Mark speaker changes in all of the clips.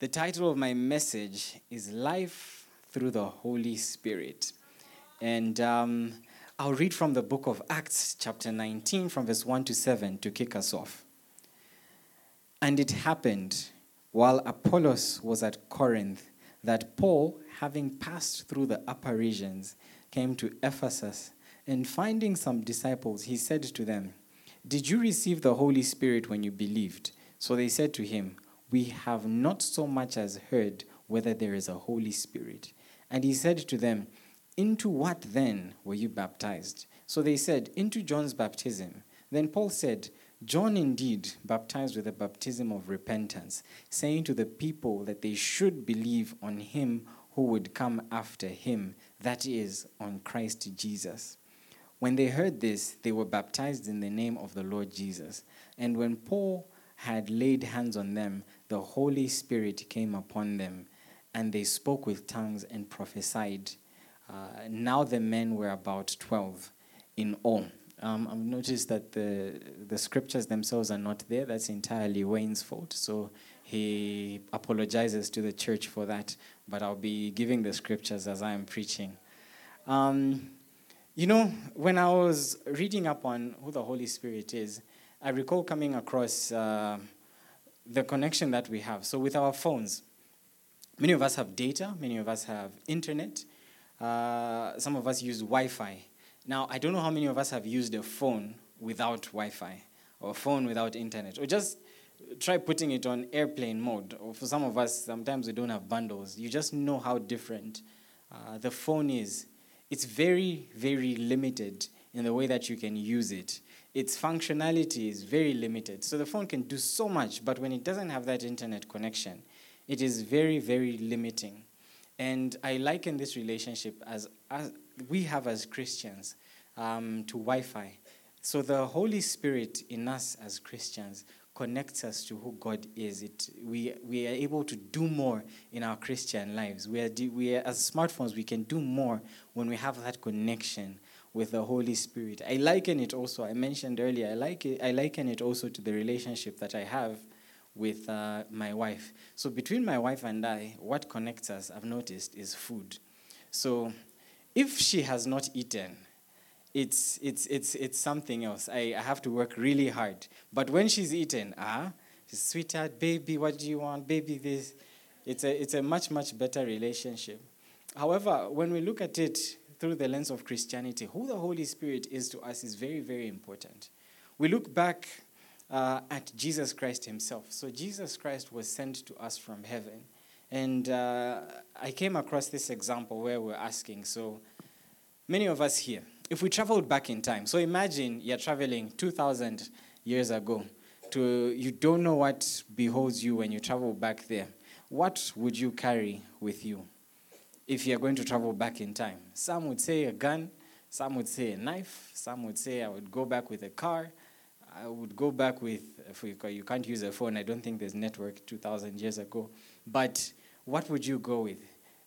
Speaker 1: The title of my message is Life Through the Holy Spirit. And um, I'll read from the book of Acts, chapter 19, from verse 1 to 7 to kick us off. And it happened while Apollos was at Corinth that Paul, having passed through the upper regions, came to Ephesus. And finding some disciples, he said to them, Did you receive the Holy Spirit when you believed? So they said to him, We have not so much as heard whether there is a Holy Spirit. And he said to them, Into what then were you baptized? So they said, Into John's baptism. Then Paul said, John indeed baptized with a baptism of repentance, saying to the people that they should believe on him who would come after him, that is, on Christ Jesus. When they heard this, they were baptized in the name of the Lord Jesus. And when Paul had laid hands on them, the Holy Spirit came upon them, and they spoke with tongues and prophesied. Uh, now the men were about 12 in all. Um, I've noticed that the, the scriptures themselves are not there. That's entirely Wayne's fault. So he apologizes to the church for that. But I'll be giving the scriptures as I am preaching. Um, you know, when I was reading up on who the Holy Spirit is, I recall coming across uh, the connection that we have. So with our phones, many of us have data, many of us have internet, uh, some of us use Wi Fi. Now, I don't know how many of us have used a phone without Wi Fi or a phone without internet, or just try putting it on airplane mode. Or for some of us, sometimes we don't have bundles. You just know how different uh, the phone is. It's very, very limited in the way that you can use it. Its functionality is very limited. So the phone can do so much, but when it doesn't have that internet connection, it is very, very limiting. And I liken this relationship as, as we have as Christians um, to Wi Fi. So the Holy Spirit in us as Christians connects us to who God is. It, we, we are able to do more in our Christian lives. We are, we are, as smartphones, we can do more when we have that connection with the Holy Spirit. I liken it also, I mentioned earlier, I, like it, I liken it also to the relationship that I have with uh, my wife. So between my wife and I, what connects us, I've noticed, is food. So if she has not eaten, it's, it's, it's, it's something else. I, I have to work really hard. But when she's eaten, ah, sweetheart, baby, what do you want? Baby, this. It's a, it's a much, much better relationship. However, when we look at it through the lens of Christianity, who the Holy Spirit is to us is very, very important. We look back uh, at Jesus Christ himself. So, Jesus Christ was sent to us from heaven. And uh, I came across this example where we're asking so, many of us here, if we traveled back in time, so imagine you're traveling 2,000 years ago to, you don't know what beholds you when you travel back there. What would you carry with you if you're going to travel back in time? Some would say a gun, some would say a knife, some would say I would go back with a car. I would go back with, if you can't use a phone, I don't think there's network 2,000 years ago. But what would you go with?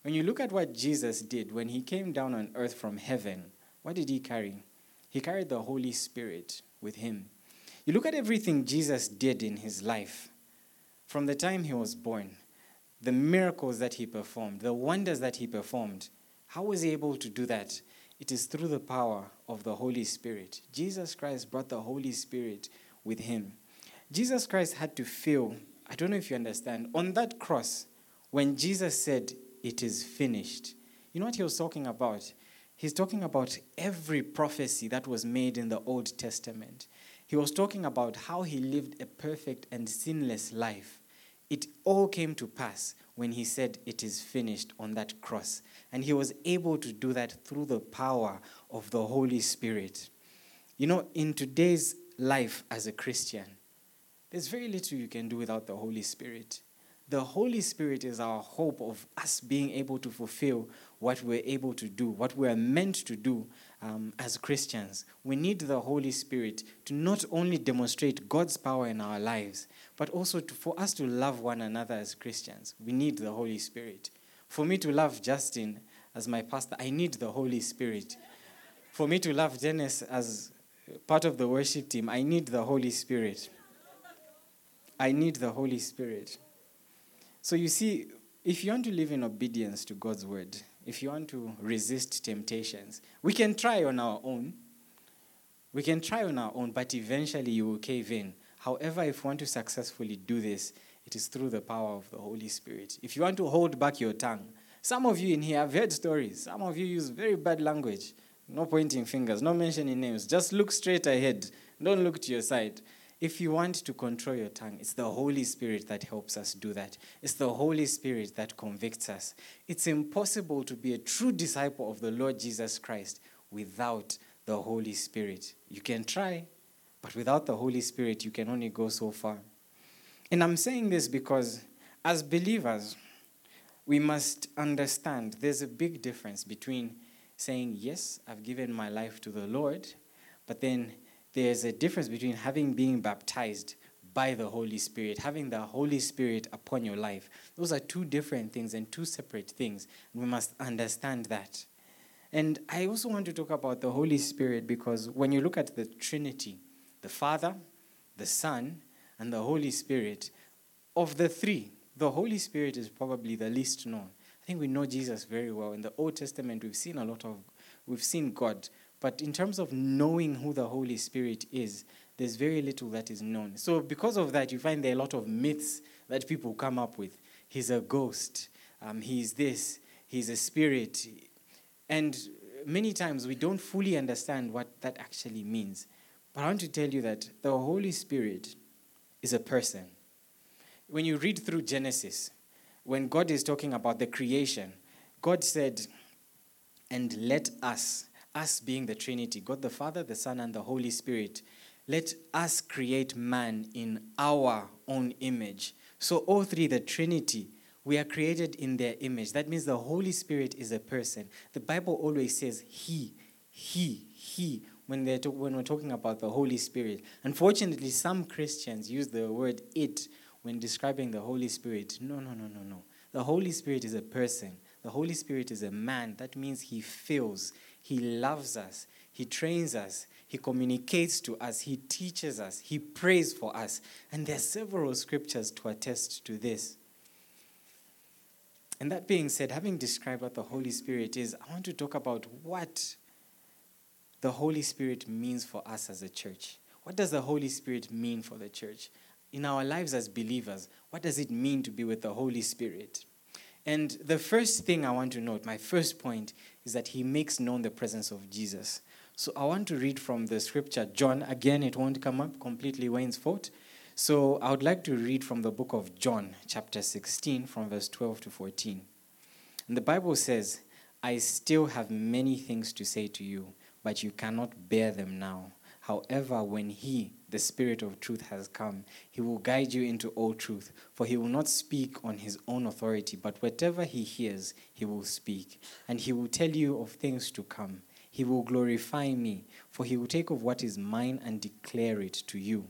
Speaker 1: When you look at what Jesus did when he came down on earth from heaven, what did he carry? He carried the Holy Spirit with him. You look at everything Jesus did in his life from the time he was born, the miracles that he performed, the wonders that he performed. How was he able to do that? It is through the power of the Holy Spirit. Jesus Christ brought the Holy Spirit with him. Jesus Christ had to feel, I don't know if you understand, on that cross, when Jesus said, It is finished, you know what he was talking about? He's talking about every prophecy that was made in the Old Testament. He was talking about how he lived a perfect and sinless life. It all came to pass when he said, It is finished on that cross. And he was able to do that through the power of the Holy Spirit. You know, in today's life as a Christian, there's very little you can do without the Holy Spirit. The Holy Spirit is our hope of us being able to fulfill what we're able to do, what we're meant to do um, as Christians. We need the Holy Spirit to not only demonstrate God's power in our lives, but also to, for us to love one another as Christians. We need the Holy Spirit. For me to love Justin as my pastor, I need the Holy Spirit. For me to love Dennis as part of the worship team, I need the Holy Spirit. I need the Holy Spirit. So you see, if you want to live in obedience to God's word, if you want to resist temptations, we can try on our own. We can try on our own, but eventually you will cave in. However, if you want to successfully do this, it is through the power of the Holy Spirit. If you want to hold back your tongue, some of you in here have heard stories. Some of you use very bad language. No pointing fingers, no mentioning names. Just look straight ahead. Don't look to your side. If you want to control your tongue, it's the Holy Spirit that helps us do that. It's the Holy Spirit that convicts us. It's impossible to be a true disciple of the Lord Jesus Christ without the Holy Spirit. You can try, but without the Holy Spirit, you can only go so far. And I'm saying this because as believers, we must understand there's a big difference between saying, Yes, I've given my life to the Lord, but then there's a difference between having being baptized by the Holy Spirit, having the Holy Spirit upon your life. Those are two different things and two separate things. We must understand that. And I also want to talk about the Holy Spirit because when you look at the Trinity, the Father, the Son, and the Holy Spirit, of the three, the Holy Spirit is probably the least known. I think we know Jesus very well. In the Old Testament, we've seen a lot of, we've seen God. But in terms of knowing who the Holy Spirit is, there's very little that is known. So, because of that, you find there are a lot of myths that people come up with. He's a ghost, um, he's this, he's a spirit. And many times we don't fully understand what that actually means. But I want to tell you that the Holy Spirit is a person. When you read through Genesis, when God is talking about the creation, God said, and let us us being the Trinity, God the Father, the Son, and the Holy Spirit, let us create man in our own image. So, all three, the Trinity, we are created in their image. That means the Holy Spirit is a person. The Bible always says He, He, He when, they're to- when we're talking about the Holy Spirit. Unfortunately, some Christians use the word it when describing the Holy Spirit. No, no, no, no, no. The Holy Spirit is a person. The Holy Spirit is a man. That means he feels, he loves us. He trains us. He communicates to us. He teaches us. He prays for us. And there are several scriptures to attest to this. And that being said, having described what the Holy Spirit is, I want to talk about what the Holy Spirit means for us as a church. What does the Holy Spirit mean for the church? In our lives as believers, what does it mean to be with the Holy Spirit? And the first thing I want to note, my first point, is that he makes known the presence of Jesus. So I want to read from the scripture, John. Again, it won't come up completely Wayne's fault. So I would like to read from the book of John, chapter 16, from verse 12 to 14. And the Bible says, I still have many things to say to you, but you cannot bear them now. However, when He, the Spirit of truth, has come, He will guide you into all truth. For He will not speak on His own authority, but whatever He hears, He will speak. And He will tell you of things to come. He will glorify me, for He will take of what is mine and declare it to you.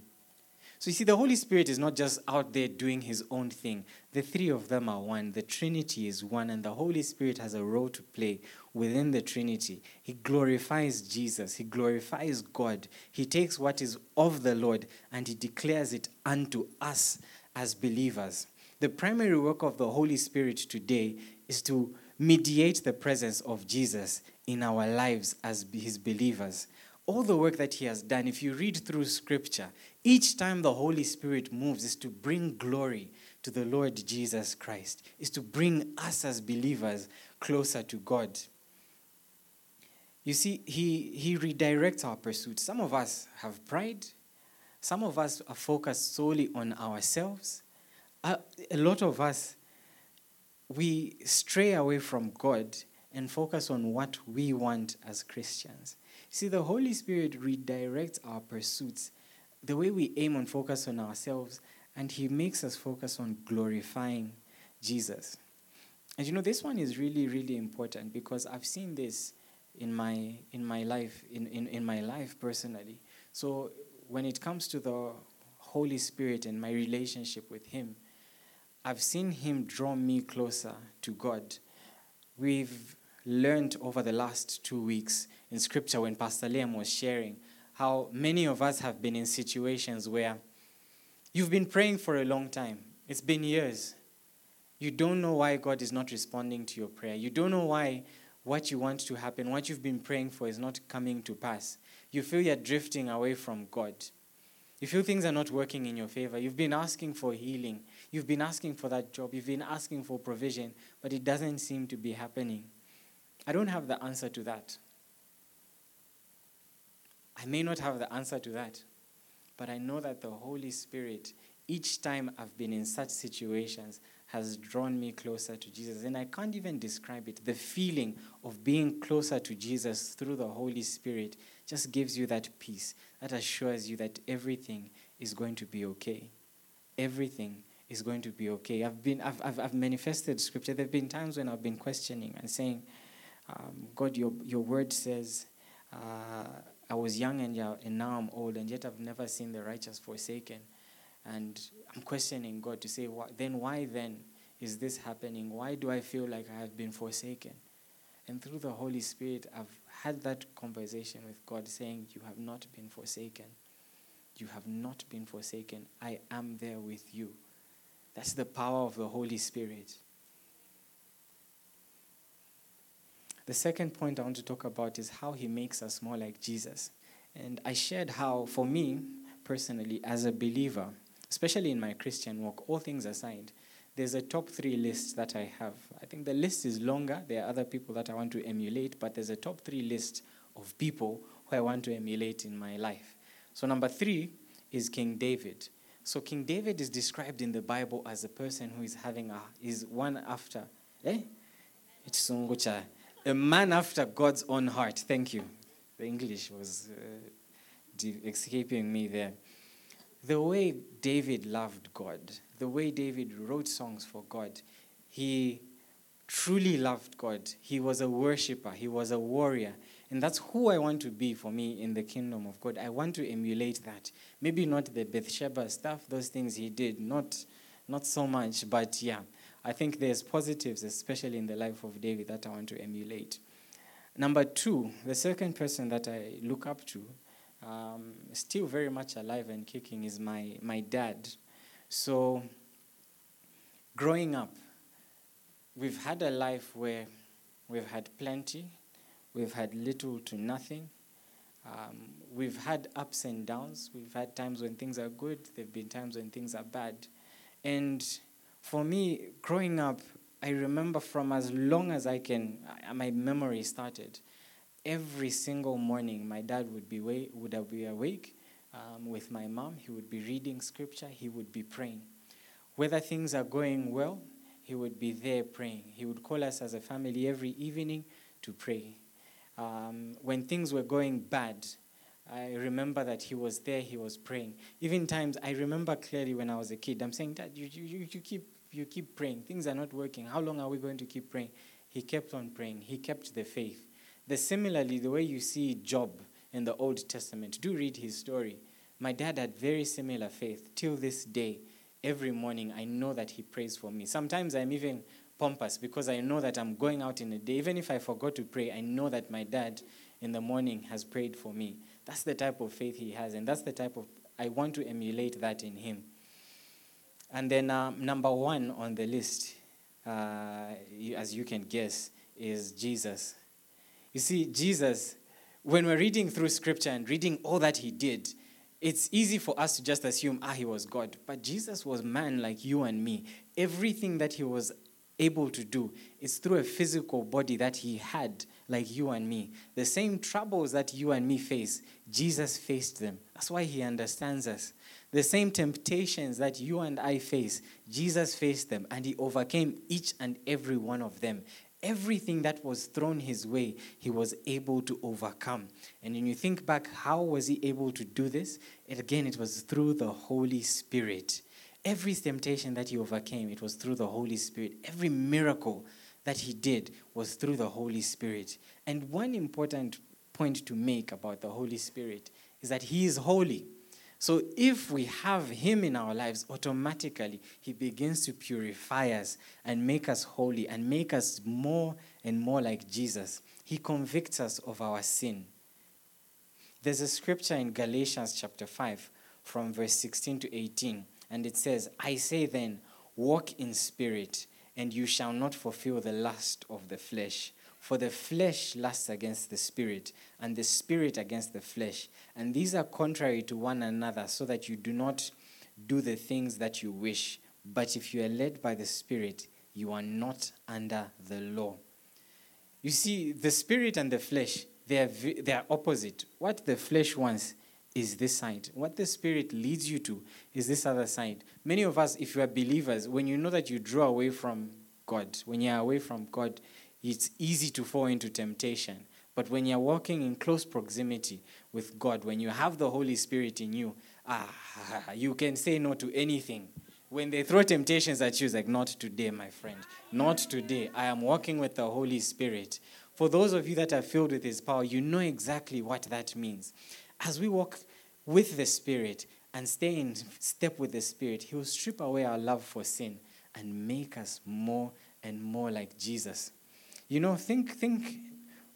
Speaker 1: So you see, the Holy Spirit is not just out there doing his own thing. The three of them are one. The Trinity is one, and the Holy Spirit has a role to play within the Trinity. He glorifies Jesus, he glorifies God. He takes what is of the Lord and he declares it unto us as believers. The primary work of the Holy Spirit today is to mediate the presence of Jesus in our lives as his believers all the work that he has done, if you read through scripture, each time the Holy Spirit moves is to bring glory to the Lord Jesus Christ, is to bring us as believers closer to God. You see, he, he redirects our pursuit. Some of us have pride, some of us are focused solely on ourselves. A, a lot of us, we stray away from God and focus on what we want as Christians. See, the Holy Spirit redirects our pursuits, the way we aim and focus on ourselves, and He makes us focus on glorifying Jesus. And you know, this one is really, really important because I've seen this in my in my life, in, in, in my life personally. So when it comes to the Holy Spirit and my relationship with Him, I've seen Him draw me closer to God. We've learned over the last two weeks in scripture when Pastor Liam was sharing how many of us have been in situations where you've been praying for a long time. It's been years. You don't know why God is not responding to your prayer. You don't know why what you want to happen, what you've been praying for, is not coming to pass. You feel you're drifting away from God. You feel things are not working in your favor. You've been asking for healing. You've been asking for that job. You've been asking for provision, but it doesn't seem to be happening. I don't have the answer to that. I may not have the answer to that, but I know that the Holy Spirit, each time I've been in such situations, has drawn me closer to Jesus. And I can't even describe it. The feeling of being closer to Jesus through the Holy Spirit just gives you that peace that assures you that everything is going to be okay. Everything is going to be okay. I've, been, I've, I've, I've manifested scripture. There have been times when I've been questioning and saying, um, God, your, your word says, uh, I was young and, and now I'm old, and yet I've never seen the righteous forsaken. And I'm questioning God to say, then why then is this happening? Why do I feel like I have been forsaken? And through the Holy Spirit, I've had that conversation with God saying, You have not been forsaken. You have not been forsaken. I am there with you. That's the power of the Holy Spirit. The second point I want to talk about is how he makes us more like Jesus. And I shared how, for me personally, as a believer, especially in my Christian walk, all things aside, there's a top three list that I have. I think the list is longer. There are other people that I want to emulate, but there's a top three list of people who I want to emulate in my life. So, number three is King David. So, King David is described in the Bible as a person who is having a, is one after, eh? It's a man after God's own heart. Thank you. The English was uh, escaping me there the way David loved God, the way David wrote songs for God, he truly loved God. He was a worshiper, he was a warrior. And that's who I want to be for me in the kingdom of God. I want to emulate that. Maybe not the Bathsheba stuff, those things he did, not, not so much, but yeah. I think there's positives, especially in the life of David, that I want to emulate. Number two, the second person that I look up to um, still very much alive and kicking is my, my dad. So, growing up, we've had a life where we've had plenty, we've had little to nothing. Um, we've had ups and downs. We've had times when things are good, there have been times when things are bad. And for me, growing up, I remember from as long as I can, my memory started every single morning, my dad would be, wa- would be awake um, with my mom. He would be reading scripture, he would be praying. Whether things are going well, he would be there praying. He would call us as a family every evening to pray. Um, when things were going bad, I remember that he was there, he was praying. Even times, I remember clearly when I was a kid, I'm saying, Dad, you, you, you, keep, you keep praying. Things are not working. How long are we going to keep praying? He kept on praying. He kept the faith. The, similarly, the way you see Job in the Old Testament, do read his story. My dad had very similar faith. Till this day, every morning, I know that he prays for me. Sometimes I'm even pompous because I know that I'm going out in a day. Even if I forgot to pray, I know that my dad in the morning has prayed for me. That's the type of faith he has, and that's the type of, I want to emulate that in him. And then um, number one on the list, uh, as you can guess, is Jesus. You see, Jesus, when we're reading through scripture and reading all that he did, it's easy for us to just assume, ah, he was God. But Jesus was man like you and me. Everything that he was able to do is through a physical body that he had, like you and me. The same troubles that you and me face, Jesus faced them. That's why he understands us. The same temptations that you and I face, Jesus faced them and he overcame each and every one of them everything that was thrown his way, he was able to overcome. And when you think back, how was he able to do this? Again, it was through the Holy Spirit. Every temptation that he overcame, it was through the Holy Spirit. Every miracle that he did was through the Holy Spirit. And one important point to make about the Holy Spirit is that he is holy. So if we have Him in our lives, automatically He begins to purify us and make us holy and make us more and more like Jesus. He convicts us of our sin. There's a scripture in Galatians chapter 5 from verse 16 to 18, and it says, I say then, walk in spirit, and you shall not fulfill the lust of the flesh. For the flesh lusts against the spirit, and the spirit against the flesh. And these are contrary to one another, so that you do not do the things that you wish. But if you are led by the spirit, you are not under the law. You see, the spirit and the flesh, they are, they are opposite. What the flesh wants is this side. What the spirit leads you to is this other side. Many of us, if you are believers, when you know that you draw away from God, when you are away from God, it's easy to fall into temptation. But when you're walking in close proximity with God, when you have the Holy Spirit in you, ah, you can say no to anything. When they throw temptations at you, it's like, not today, my friend. Not today. I am walking with the Holy Spirit. For those of you that are filled with His power, you know exactly what that means. As we walk with the Spirit and stay in step with the Spirit, He will strip away our love for sin and make us more and more like Jesus. You know, think, think,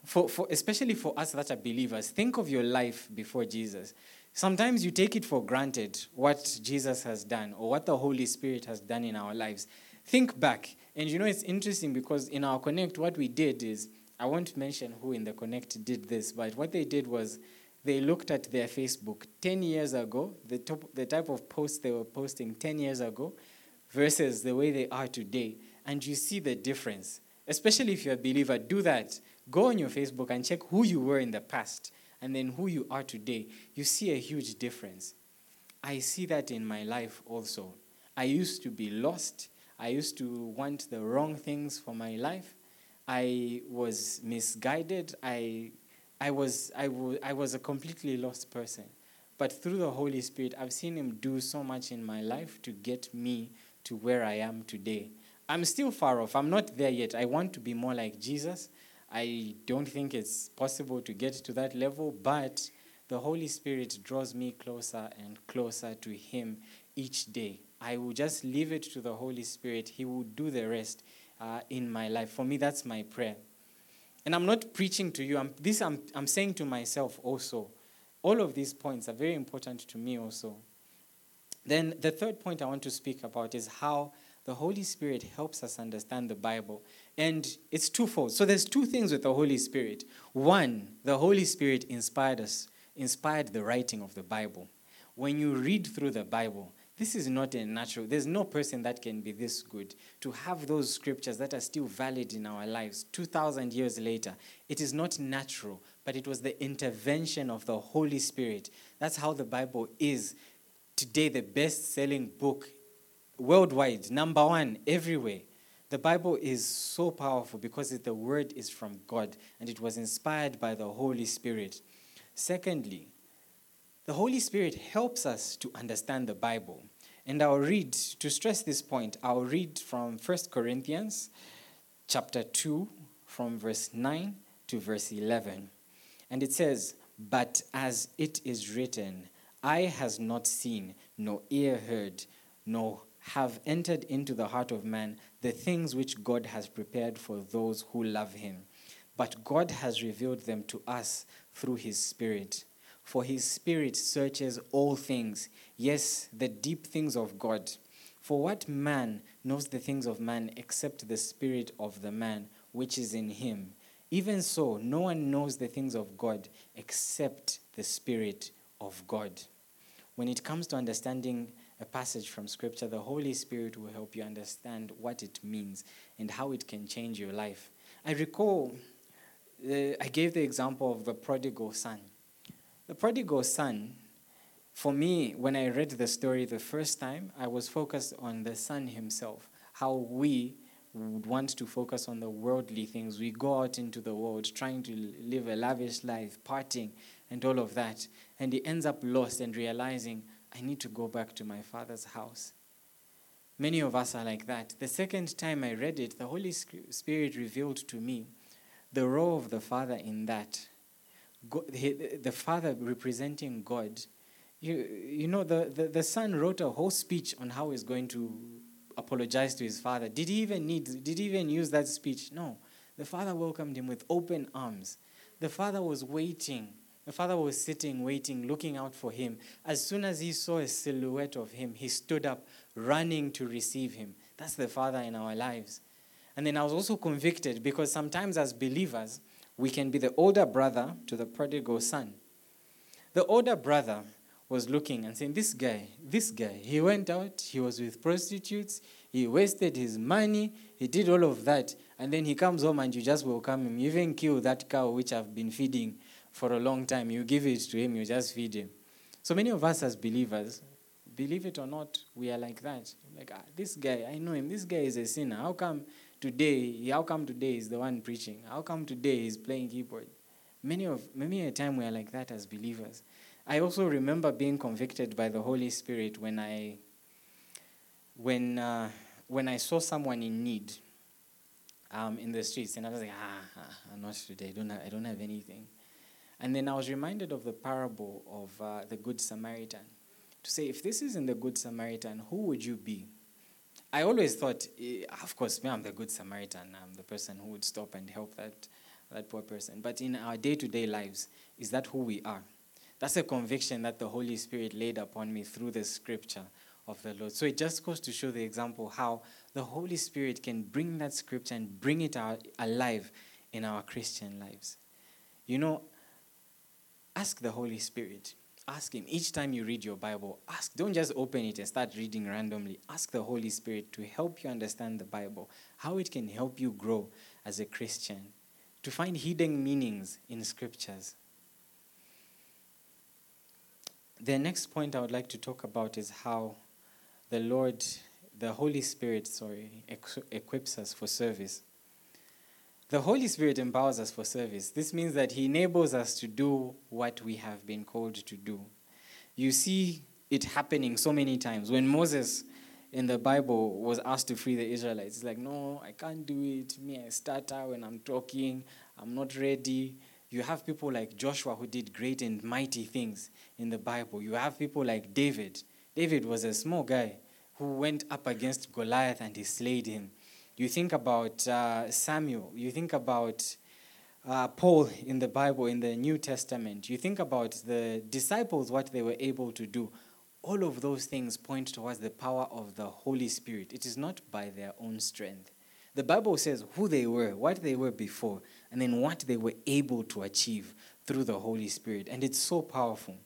Speaker 1: for, for, especially for us that are believers, think of your life before Jesus. Sometimes you take it for granted what Jesus has done or what the Holy Spirit has done in our lives. Think back. And you know, it's interesting because in our Connect, what we did is, I won't mention who in the Connect did this, but what they did was they looked at their Facebook 10 years ago, the, top, the type of posts they were posting 10 years ago versus the way they are today. And you see the difference especially if you're a believer, do that. Go on your Facebook and check who you were in the past and then who you are today. You see a huge difference. I see that in my life also. I used to be lost. I used to want the wrong things for my life. I was misguided. I, I, was, I, w- I was a completely lost person. But through the Holy Spirit, I've seen Him do so much in my life to get me to where I am today. I'm still far off. I'm not there yet. I want to be more like Jesus. I don't think it's possible to get to that level, but the Holy Spirit draws me closer and closer to Him each day. I will just leave it to the Holy Spirit. He will do the rest uh, in my life. For me, that's my prayer. And I'm not preaching to you. I'm, this I'm, I'm saying to myself also. All of these points are very important to me also. Then the third point I want to speak about is how the Holy Spirit helps us understand the Bible. And it's twofold. So there's two things with the Holy Spirit. One, the Holy Spirit inspired us, inspired the writing of the Bible. When you read through the Bible, this is not a natural. There's no person that can be this good to have those scriptures that are still valid in our lives 2,000 years later. It is not natural, but it was the intervention of the Holy Spirit. That's how the Bible is today the best selling book worldwide, number one, everywhere. The Bible is so powerful because the word is from God and it was inspired by the Holy Spirit. Secondly, the Holy Spirit helps us to understand the Bible. And I'll read, to stress this point, I'll read from 1 Corinthians chapter 2, from verse 9 to verse 11. And it says, But as it is written, eye has not seen, nor ear heard, nor have entered into the heart of man the things which God has prepared for those who love him. But God has revealed them to us through his Spirit. For his Spirit searches all things, yes, the deep things of God. For what man knows the things of man except the Spirit of the man which is in him? Even so, no one knows the things of God except the Spirit of God. When it comes to understanding a passage from Scripture, the Holy Spirit will help you understand what it means and how it can change your life. I recall, uh, I gave the example of the prodigal son. The prodigal son, for me, when I read the story the first time, I was focused on the son himself, how we would want to focus on the worldly things. We go out into the world trying to live a lavish life, partying, and all of that. And he ends up lost and realizing, I need to go back to my father's house. Many of us are like that. The second time I read it, the Holy Spirit revealed to me the role of the Father in that. The Father representing God. You, you know, the, the, the Son wrote a whole speech on how he's going to apologize to his Father. Did he even need, did he even use that speech? No. The Father welcomed him with open arms. The Father was waiting the father was sitting, waiting, looking out for him. As soon as he saw a silhouette of him, he stood up, running to receive him. That's the father in our lives. And then I was also convicted because sometimes as believers, we can be the older brother to the prodigal son. The older brother was looking and saying, This guy, this guy, he went out, he was with prostitutes, he wasted his money, he did all of that, and then he comes home and you just welcome him. You even kill that cow which I've been feeding for a long time. You give it to him, you just feed him. So many of us as believers, believe it or not, we are like that. Like, ah, this guy, I know him, this guy is a sinner. How come today, how come today is the one preaching? How come today he's playing keyboard? Many of many a time we are like that as believers. I also remember being convicted by the Holy Spirit when I when uh, when I saw someone in need um, in the streets, and I was like, ah, ah not today. I don't have, I don't have anything. And then I was reminded of the parable of uh, the Good Samaritan. To say, if this isn't the Good Samaritan, who would you be? I always thought, eh, of course, me, I'm the Good Samaritan. I'm the person who would stop and help that, that poor person. But in our day to day lives, is that who we are? That's a conviction that the Holy Spirit laid upon me through the scripture of the Lord. So it just goes to show the example how the Holy Spirit can bring that scripture and bring it out alive in our Christian lives. You know, ask the Holy Spirit. Ask Him. Each time you read your Bible, ask. Don't just open it and start reading randomly. Ask the Holy Spirit to help you understand the Bible, how it can help you grow as a Christian, to find hidden meanings in scriptures. The next point I would like to talk about is how the Lord, the Holy Spirit, sorry, equips us for service. The Holy Spirit empowers us for service. This means that He enables us to do what we have been called to do. You see it happening so many times. When Moses in the Bible was asked to free the Israelites, he's like, No, I can't do it. Me, I stutter when I'm talking. I'm not ready. You have people like Joshua who did great and mighty things in the Bible. You have people like David. David was a small guy who went up against Goliath and he slayed him. You think about uh, Samuel. You think about uh, Paul in the Bible, in the New Testament. You think about the disciples, what they were able to do. All of those things point towards the power of the Holy Spirit. It is not by their own strength. The Bible says who they were, what they were before, and then what they were able to achieve through the Holy Spirit. And it's so powerful.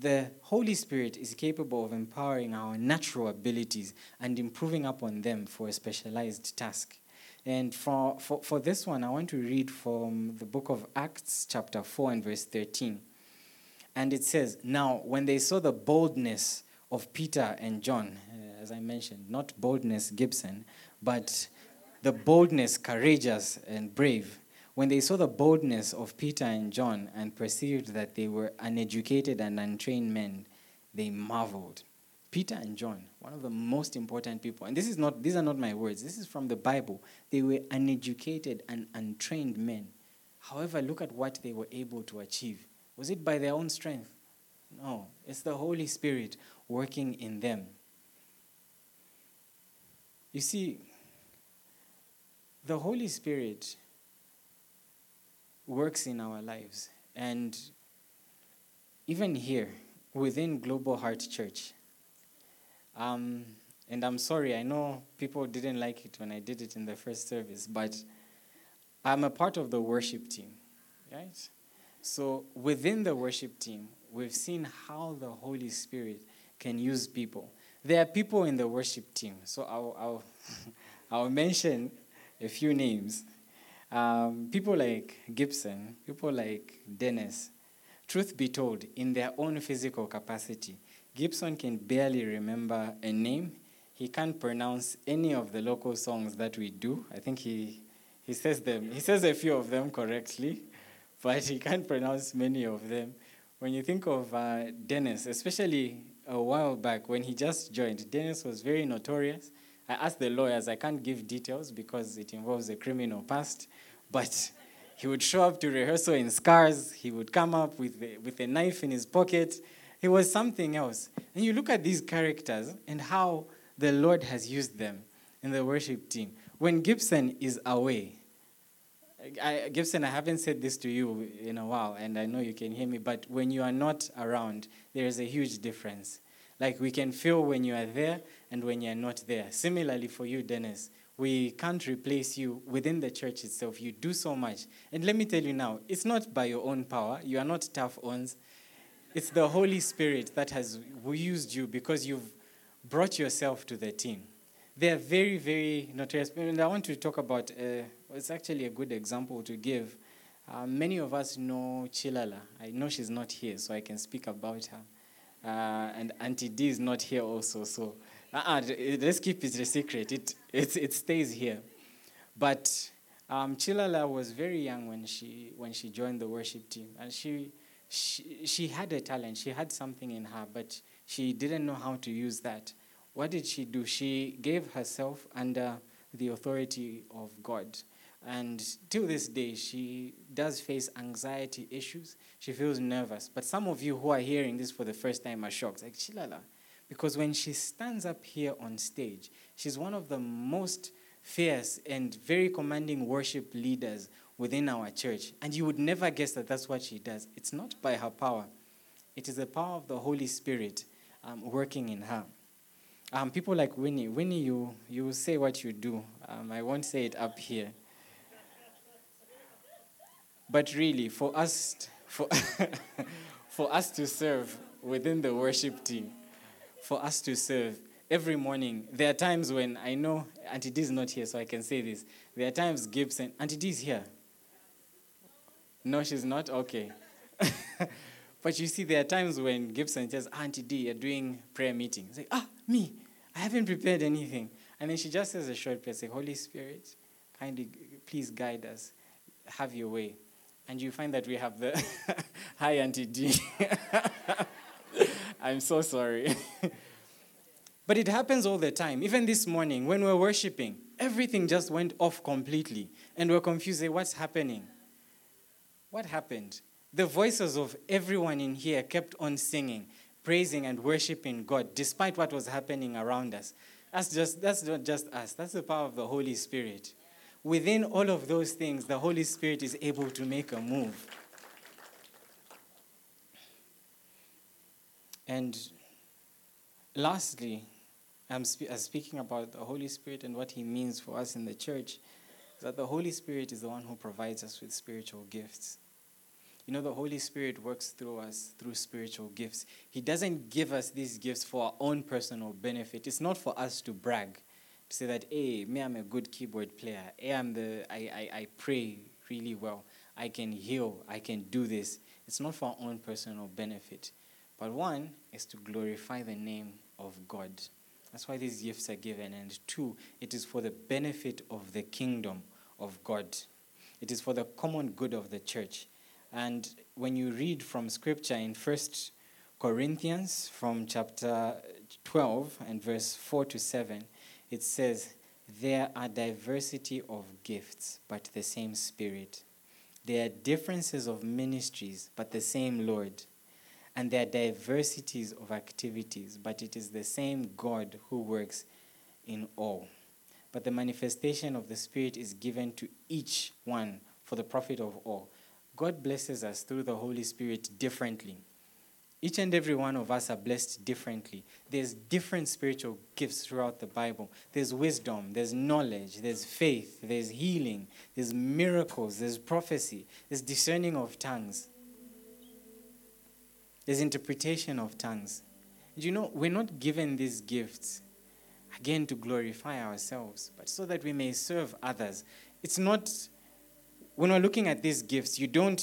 Speaker 1: The Holy Spirit is capable of empowering our natural abilities and improving upon them for a specialized task. And for, for, for this one, I want to read from the book of Acts, chapter 4, and verse 13. And it says, Now, when they saw the boldness of Peter and John, uh, as I mentioned, not boldness Gibson, but the boldness, courageous and brave, when they saw the boldness of Peter and John and perceived that they were uneducated and untrained men, they marveled. Peter and John, one of the most important people, and this is not these are not my words, this is from the Bible. They were uneducated and untrained men. However, look at what they were able to achieve. Was it by their own strength? No, it's the Holy Spirit working in them. You see, the Holy Spirit works in our lives. And even here, within Global Heart Church, um, and I'm sorry, I know people didn't like it when I did it in the first service, but I'm a part of the worship team, right? So within the worship team, we've seen how the Holy Spirit can use people. There are people in the worship team, so I'll, I'll, I'll mention a few names. Um, people like Gibson, people like Dennis, truth be told, in their own physical capacity, Gibson can barely remember a name. He can't pronounce any of the local songs that we do. I think he, he says them. He says a few of them correctly, but he can't pronounce many of them. When you think of uh, Dennis, especially a while back when he just joined, Dennis was very notorious I asked the lawyers, I can't give details because it involves a criminal past, but he would show up to rehearsal in scars. He would come up with, a, with a knife in his pocket. He was something else. And you look at these characters and how the Lord has used them in the worship team. When Gibson is away, I, Gibson, I haven't said this to you in a while, and I know you can hear me, but when you are not around, there is a huge difference. Like we can feel when you are there and when you're not there. Similarly for you, Dennis, We can't replace you within the church itself. You do so much. And let me tell you now, it's not by your own power. You are not tough ons. It's the Holy Spirit that has used you because you've brought yourself to the team. They are very, very notorious. And I want to talk about, uh, it's actually a good example to give. Uh, many of us know Chilala. I know she's not here, so I can speak about her. Uh, and Auntie D is not here also, so uh-uh, let's keep it a secret. It, it, it stays here. But um, Chilala was very young when she, when she joined the worship team. And she, she, she had a talent, she had something in her, but she didn't know how to use that. What did she do? She gave herself under the authority of God. And till this day, she does face anxiety issues. She feels nervous. But some of you who are hearing this for the first time are shocked. Like, Chilala, because when she stands up here on stage, she's one of the most fierce and very commanding worship leaders within our church. And you would never guess that that's what she does. It's not by her power, it is the power of the Holy Spirit um, working in her. Um, people like Winnie, Winnie, you, you say what you do. Um, I won't say it up here. But really, for us, for, for us to serve within the worship team, for us to serve every morning. There are times when I know Auntie D is not here, so I can say this. There are times Gibson, Auntie D is here. No, she's not? Okay. but you see, there are times when Gibson says, Auntie D, you're doing prayer meeting. It's like, ah, me, I haven't prepared anything. And then she just says a short prayer, say, Holy Spirit, kindly, please guide us. Have your way. And you find that we have the, hi, Auntie D. I'm so sorry. but it happens all the time. Even this morning, when we're worshiping, everything just went off completely. And we're confused. What's happening? What happened? The voices of everyone in here kept on singing, praising, and worshiping God despite what was happening around us. That's, just, that's not just us, that's the power of the Holy Spirit. Within all of those things, the Holy Spirit is able to make a move. And lastly, I'm spe- speaking about the Holy Spirit and what He means for us in the church. That the Holy Spirit is the one who provides us with spiritual gifts. You know, the Holy Spirit works through us through spiritual gifts. He doesn't give us these gifts for our own personal benefit. It's not for us to brag, to say that, hey, me, I'm a good keyboard player. Hey, I'm the, I, I, I pray really well. I can heal. I can do this. It's not for our own personal benefit. But one is to glorify the name of God. That's why these gifts are given. And two, it is for the benefit of the kingdom of God. It is for the common good of the church. And when you read from scripture in First Corinthians from chapter 12 and verse 4 to 7, it says, There are diversity of gifts, but the same Spirit. There are differences of ministries, but the same Lord and there are diversities of activities, but it is the same God who works in all. But the manifestation of the Spirit is given to each one for the profit of all. God blesses us through the Holy Spirit differently. Each and every one of us are blessed differently. There's different spiritual gifts throughout the Bible. There's wisdom, there's knowledge, there's faith, there's healing, there's miracles, there's prophecy, there's discerning of tongues. There's interpretation of tongues. You know, we're not given these gifts, again, to glorify ourselves, but so that we may serve others. It's not, when we're looking at these gifts, you don't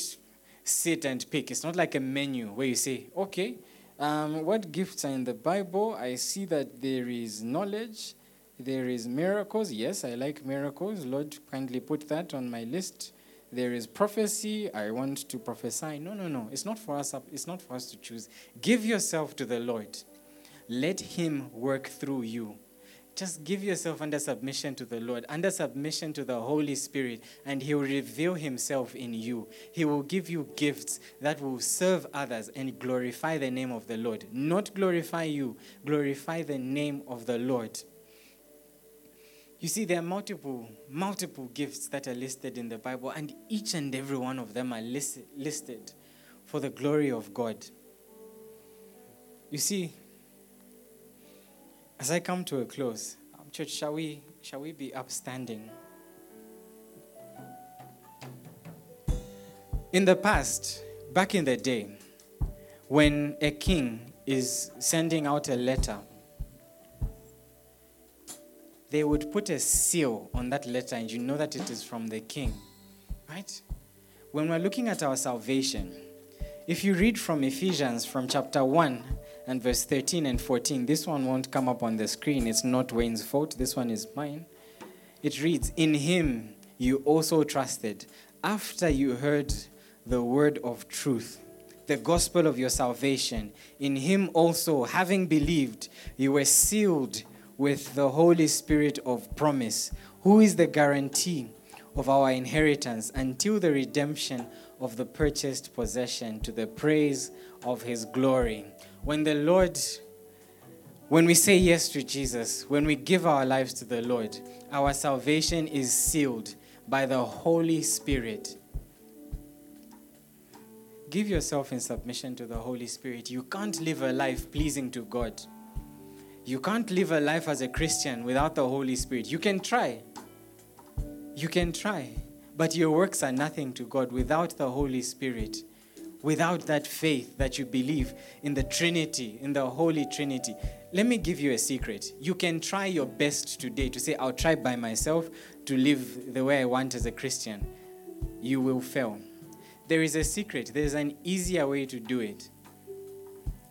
Speaker 1: sit and pick. It's not like a menu where you say, okay, um, what gifts are in the Bible? I see that there is knowledge, there is miracles. Yes, I like miracles. Lord, kindly put that on my list there is prophecy, I want to prophesy. No, no, no. It's not for us it's not for us to choose. Give yourself to the Lord. Let him work through you. Just give yourself under submission to the Lord, under submission to the Holy Spirit, and He will reveal Himself in you. He will give you gifts that will serve others and glorify the name of the Lord. Not glorify you, glorify the name of the Lord. You see, there are multiple, multiple gifts that are listed in the Bible, and each and every one of them are list, listed for the glory of God. You see, as I come to a close, um, church, shall we, Shall we be upstanding? In the past, back in the day, when a king is sending out a letter, they would put a seal on that letter and you know that it is from the king. Right? When we're looking at our salvation, if you read from Ephesians from chapter 1 and verse 13 and 14, this one won't come up on the screen. It's not Wayne's fault. This one is mine. It reads, In him you also trusted after you heard the word of truth, the gospel of your salvation. In him also, having believed, you were sealed with the Holy Spirit of promise, who is the guarantee of our inheritance until the redemption of the purchased possession to the praise of his glory. When the Lord, when we say yes to Jesus, when we give our lives to the Lord, our salvation is sealed by the Holy Spirit. Give yourself in submission to the Holy Spirit. You can't live a life pleasing to God. You can't live a life as a Christian without the Holy Spirit. You can try. You can try. But your works are nothing to God without the Holy Spirit, without that faith that you believe in the Trinity, in the Holy Trinity. Let me give you a secret. You can try your best today to say, I'll try by myself to live the way I want as a Christian. You will fail. There is a secret, there's an easier way to do it.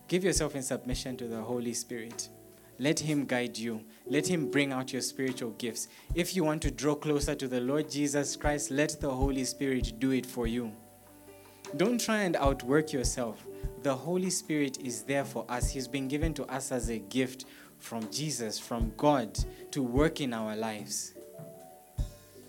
Speaker 1: Give yourself in submission to the Holy Spirit. Let Him guide you. Let Him bring out your spiritual gifts. If you want to draw closer to the Lord Jesus Christ, let the Holy Spirit do it for you. Don't try and outwork yourself. The Holy Spirit is there for us. He's been given to us as a gift from Jesus, from God, to work in our lives.